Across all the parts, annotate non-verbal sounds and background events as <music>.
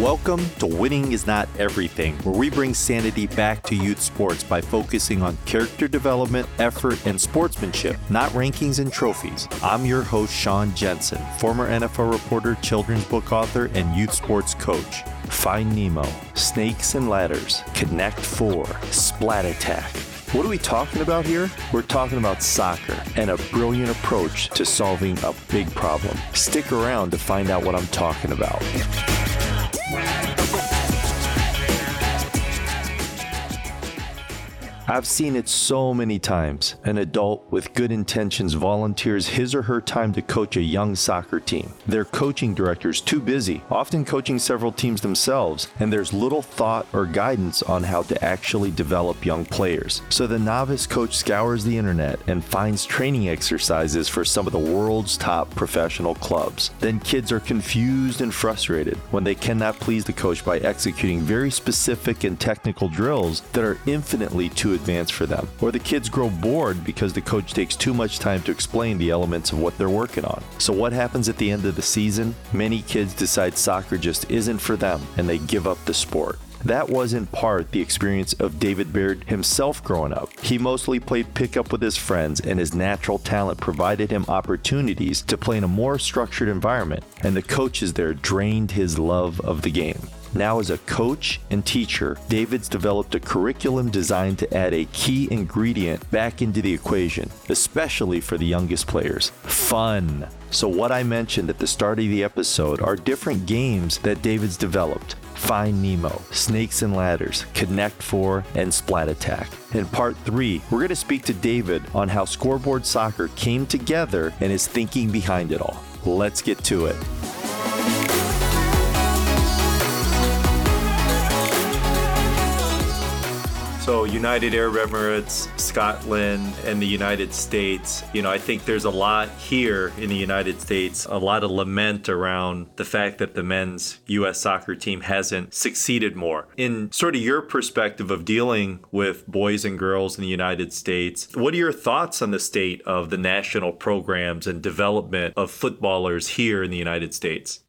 Welcome to Winning is Not Everything, where we bring sanity back to youth sports by focusing on character development, effort, and sportsmanship, not rankings and trophies. I'm your host, Sean Jensen, former NFL reporter, children's book author, and youth sports coach. Find Nemo, Snakes and Ladders, Connect Four, Splat Attack. What are we talking about here? We're talking about soccer and a brilliant approach to solving a big problem. Stick around to find out what I'm talking about. I've seen it so many times. An adult with good intentions volunteers his or her time to coach a young soccer team. Their coaching director is too busy, often coaching several teams themselves, and there's little thought or guidance on how to actually develop young players. So the novice coach scours the internet and finds training exercises for some of the world's top professional clubs. Then kids are confused and frustrated when they cannot please the coach by executing very specific and technical drills that are infinitely too advance for them. Or the kids grow bored because the coach takes too much time to explain the elements of what they're working on. So, what happens at the end of the season? Many kids decide soccer just isn't for them and they give up the sport. That was in part the experience of David Baird himself growing up. He mostly played pickup with his friends, and his natural talent provided him opportunities to play in a more structured environment, and the coaches there drained his love of the game. Now, as a coach and teacher, David's developed a curriculum designed to add a key ingredient back into the equation, especially for the youngest players fun. So, what I mentioned at the start of the episode are different games that David's developed. Find Nemo, Snakes and Ladders, Connect 4, and Splat Attack. In part 3, we're going to speak to David on how scoreboard soccer came together and his thinking behind it all. Let's get to it. So, United Arab Emirates, Scotland, and the United States, you know, I think there's a lot here in the United States, a lot of lament around the fact that the men's U.S. soccer team hasn't succeeded more. In sort of your perspective of dealing with boys and girls in the United States, what are your thoughts on the state of the national programs and development of footballers here in the United States?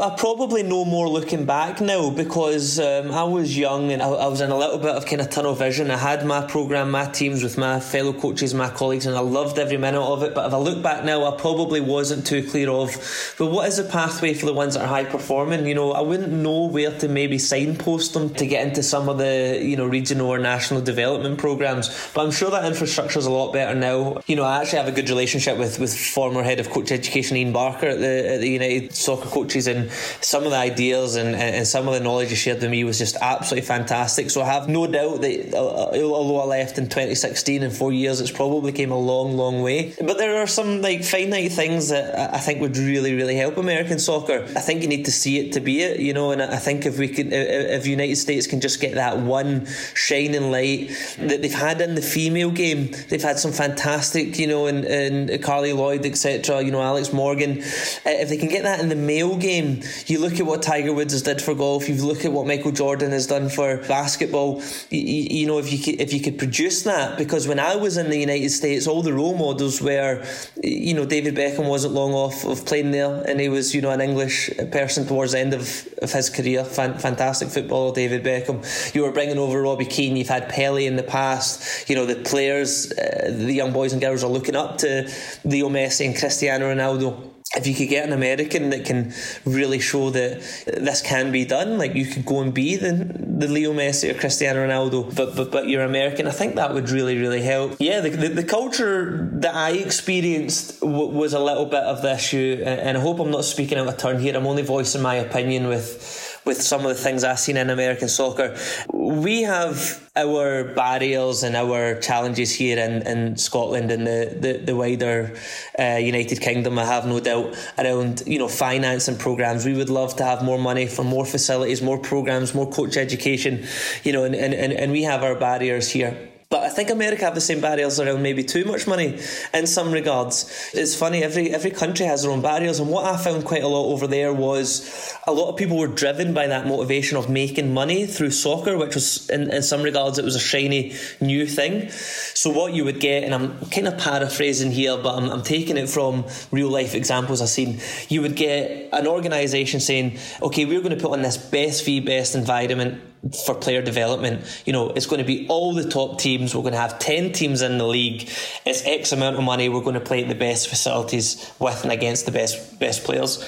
I probably know more looking back now because um, I was young and I, I, was in a little bit of kind of tunnel vision. I had my program, my teams with my fellow coaches, my colleagues, and I loved every minute of it. But if I look back now, I probably wasn't too clear of. But what is the pathway for the ones that are high performing? You know, I wouldn't know where to maybe signpost them to get into some of the you know regional or national development programs. But I'm sure that infrastructure is a lot better now. You know, I actually have a good relationship with with former head of coach education Ian Barker at the at the United Soccer coaches and some of the ideas and, and some of the knowledge you shared with me was just absolutely fantastic. So I have no doubt that uh, uh, although I left in 2016 in four years, it's probably came a long, long way. But there are some like finite things that I think would really, really help American soccer. I think you need to see it to be it, you know. And I think if we could, if United States can just get that one shining light that they've had in the female game, they've had some fantastic, you know, in, in Carli Lloyd, etc. You know, Alex Morgan. If they can get that in the male game, you look at what Tiger Woods has did for golf. You look at what Michael Jordan has done for basketball. You, you know, if you could, if you could produce that, because when I was in the United States, all the role models were, you know, David Beckham wasn't long off of playing there, and he was, you know, an English person towards the end of, of his career. Fan, fantastic footballer, David Beckham. You were bringing over Robbie Keane. You've had Pele in the past. You know, the players, uh, the young boys and girls are looking up to Leo Messi and Cristiano Ronaldo if you could get an American that can really show that this can be done, like you could go and be the, the Leo Messi or Cristiano Ronaldo, but, but but you're American, I think that would really really help. Yeah, the, the, the culture that I experienced w- was a little bit of the issue, and I hope I'm not speaking out of turn here. I'm only voicing my opinion with with some of the things I've seen in American soccer. We have our barriers and our challenges here in, in Scotland and the, the, the wider uh, United Kingdom, I have no doubt, around you know finance and programs. We would love to have more money for more facilities, more programs, more coach education, you know, and, and, and we have our barriers here But I think America have the same barriers around maybe too much money in some regards. It's funny, every every country has their own barriers, and what I found quite a lot over there was a lot of people were driven by that motivation of making money through soccer, which was in, in some regards it was a shiny new thing. So what you would get, and I'm kind of paraphrasing here, but I'm, I'm taking it from real life examples I've seen. You would get an organisation saying, "Okay, we're going to put on this best fee, best environment." For player development. You know, it's going to be all the top teams. We're going to have 10 teams in the league. It's X amount of money. We're going to play at the best facilities with and against the best best players.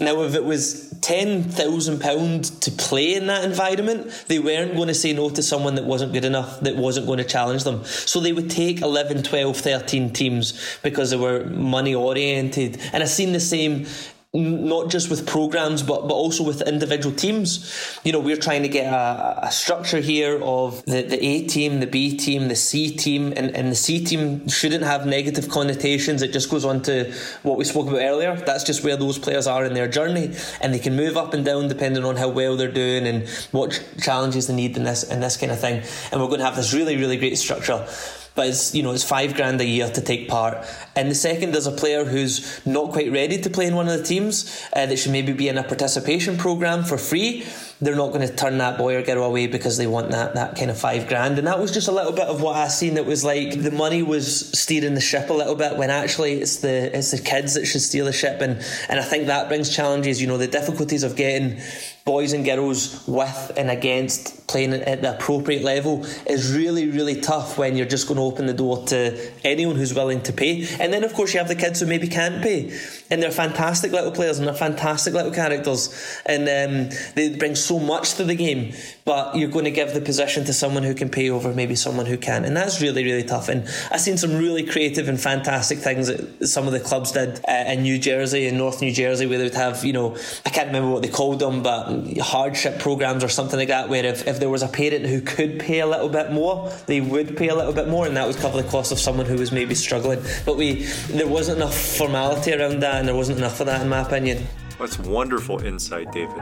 Now, if it was £10,000 to play in that environment, they weren't going to say no to someone that wasn't good enough, that wasn't going to challenge them. So they would take 11, 12, 13 teams because they were money oriented. And I've seen the same not just with programs but but also with individual teams. You know we're trying to get a, a, structure here of the, the A team the B team the C team and, and the C team shouldn't have negative connotations. It just goes on to what we spoke about earlier. That's just where those players are in their journey and they can move up and down depending on how well they're doing and what challenges they need in this in this kind of thing. And we're going to have this really really great structure but it's you know it's five grand a year to take part. And the second, there's a player who's not quite ready to play in one of the teams uh, that should maybe be in a participation program for free. They're not going to turn that boy or girl away because they want that that kind of five grand. And that was just a little bit of what I seen. That was like the money was steering the ship a little bit when actually it's the it's the kids that should steer the ship. And and I think that brings challenges. You know the difficulties of getting boys and girls with and against playing at the appropriate level is really, really tough when you're just going to open the door to anyone who's willing to pay. And then, of course, you have the kids who maybe can't pay. And they're fantastic little players and they're fantastic little characters. And um, they bring so much to the game. But you're going to give the position to someone who can pay over maybe someone who can. And that's really, really tough. And I've seen some really creative and fantastic things that some of the clubs did uh, in New Jersey, in North New Jersey, where they would have, you know, I can't remember what they called them, but hardship programs or something like that, where if, if there was a parent who could pay a little bit more, they would pay a little bit more, and that would cover the cost of someone who was maybe struggling. But we there wasn't enough formality around that, and there wasn't enough of that, in my opinion. That's wonderful insight, David.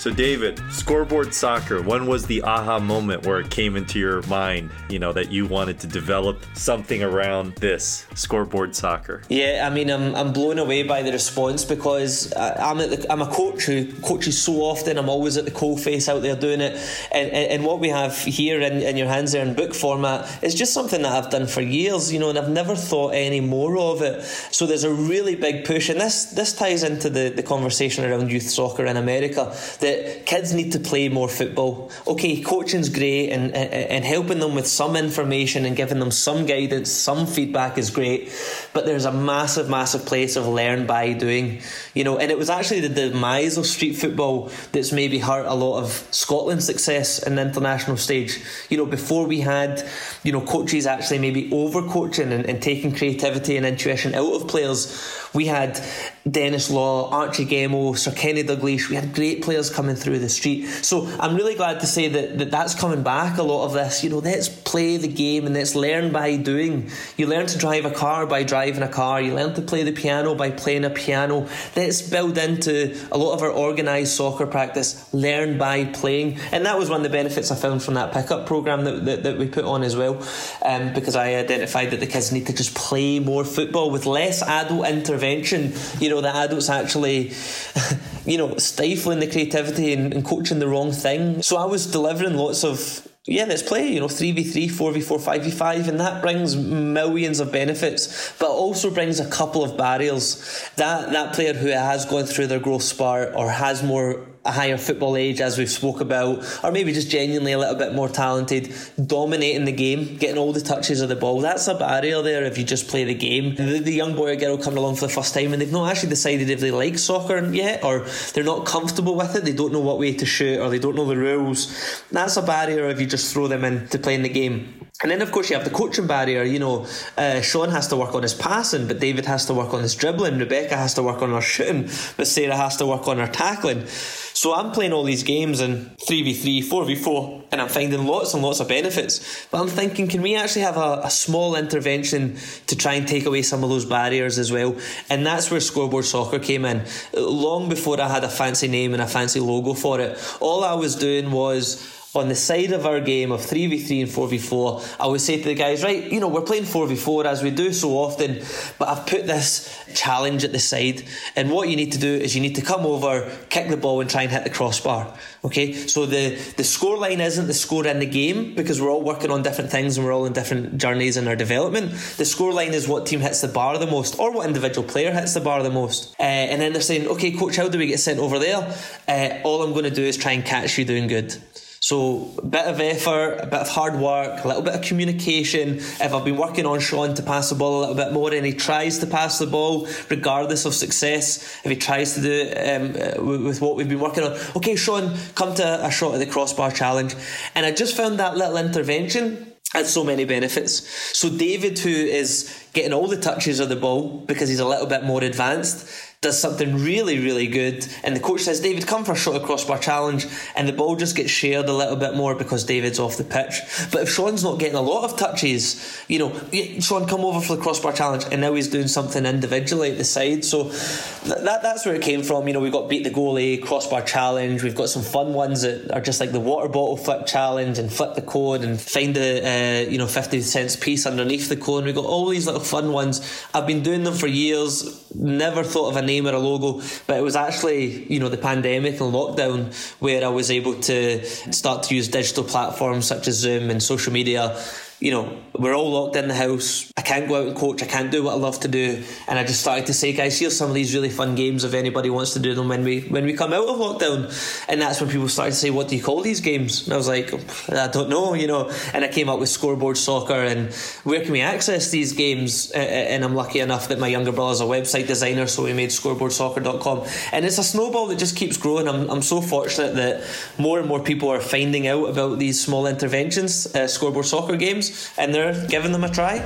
So, David, scoreboard soccer, when was the aha moment where it came into your mind, you know, that you wanted to develop something around this scoreboard soccer? Yeah, I mean, I'm, I'm blown away by the response because I'm, at the, I'm a coach who coaches so often. I'm always at the coal face out there doing it. And, and, and what we have here in, in your hands there in book format is just something that I've done for years, you know, and I've never thought any more of it. So there's a really big push. And this, this ties into the, the conversation around youth soccer in America. The, that kids need to play more football. Okay, coaching's great and, and, and helping them with some information and giving them some guidance, some feedback is great, but there's a massive, massive place of learn by doing. You know, and it was actually the demise of street football that's maybe hurt a lot of Scotland's success in the international stage. You know, before we had, you know, coaches actually maybe over coaching and, and taking creativity and intuition out of players we had Denis Law, Archie Gemmill, Sir Kenny Dalglish. We had great players coming through the street. So I'm really glad to say that, that that's coming back. A lot of this, you know, let's play the game and let's learn by doing. You learn to drive a car by driving a car. You learn to play the piano by playing a piano. Let's build into a lot of our organised soccer practice. Learn by playing, and that was one of the benefits I found from that pickup program that, that, that we put on as well, um, because I identified that the kids need to just play more football with less adult intervention intervention, you know, the adults actually, <laughs> you know, stifling the creativity and, and coaching the wrong thing. So I was delivering lots of yeah, let's play, you know, 3v3, 4v4, 5v5, and that brings millions of benefits, but also brings a couple of barriers. That that player who has gone through their growth spurt or has more a higher football age, as we've spoke about, or maybe just genuinely a little bit more talented, dominating the game, getting all the touches of the ball. That's a barrier there if you just play the game. The, the young boy or girl coming along for the first time and they've not actually decided if they like soccer yet, or they're not comfortable with it. They don't know what way to shoot, or they don't know the rules. That's a barrier if you just throw them into playing the game. And then, of course, you have the coaching barrier. You know, uh, Sean has to work on his passing, but David has to work on his dribbling. Rebecca has to work on her shooting, but Sarah has to work on her tackling. So I'm playing all these games in 3v3, 4v4, and I'm finding lots and lots of benefits. But I'm thinking, can we actually have a, a small intervention to try and take away some of those barriers as well? And that's where Scoreboard Soccer came in. Long before I had a fancy name and a fancy logo for it, all I was doing was on the side of our game of 3v3 and 4v4, I would say to the guys, right, you know, we're playing 4v4 as we do so often, but I've put this challenge at the side. And what you need to do is you need to come over, kick the ball, and try and hit the crossbar. Okay, so the, the score line isn't the score in the game because we're all working on different things and we're all in different journeys in our development. The score line is what team hits the bar the most or what individual player hits the bar the most. Uh, and then they're saying, okay, coach, how do we get sent over there? Uh, all I'm going to do is try and catch you doing good. So a bit of effort, a bit of hard work, a little bit of communication. If I've been working on Sean to pass the ball a little bit more and he tries to pass the ball regardless of success, if he tries to do it um, with what we've been working on, okay, Sean, come to a shot at the crossbar challenge. And I just found that little intervention had so many benefits. So David, who is getting all the touches of the ball because he's a little bit more advanced, does something really, really good. And the coach says, David, come for a shot of crossbar challenge. And the ball just gets shared a little bit more because David's off the pitch. But if Sean's not getting a lot of touches, you know, Sean, come over for the crossbar challenge. And now he's doing something individually at the side. So that that's where it came from. You know, we've got beat the goalie, crossbar challenge. We've got some fun ones that are just like the water bottle flip challenge and flip the code and find the, uh, you know, 50 cents piece underneath the code. We've got all these little fun ones. I've been doing them for years. Never thought of a name or a logo, but it was actually, you know, the pandemic and lockdown where I was able to start to use digital platforms such as Zoom and social media you know, we're all locked in the house. I can't go out and coach. I can't do what I love to do. And I just started to say, guys, here's some of these really fun games if anybody wants to do them when we when we come out of lockdown. And that's when people started to say, what do you call these games? And I was like, I don't know, you know. And I came up with scoreboard soccer and where can we access these games? And I'm lucky enough that my younger brother's a website designer, so we made scoreboardsoccer.com. And it's a snowball that just keeps growing. I'm, I'm so fortunate that more and more people are finding out about these small interventions, uh, scoreboard soccer games and they're giving them a try.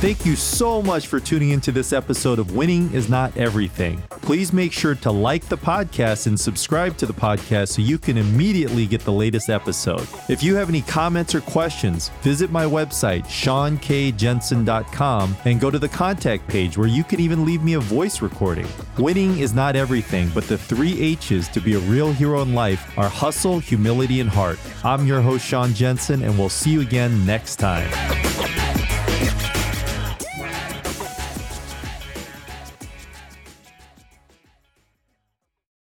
Thank you so much for tuning into this episode of Winning is Not Everything. Please make sure to like the podcast and subscribe to the podcast so you can immediately get the latest episode. If you have any comments or questions, visit my website, seankjensen.com, and go to the contact page where you can even leave me a voice recording. Winning is not everything, but the three H's to be a real hero in life are hustle, humility, and heart. I'm your host, Sean Jensen, and we'll see you again next time.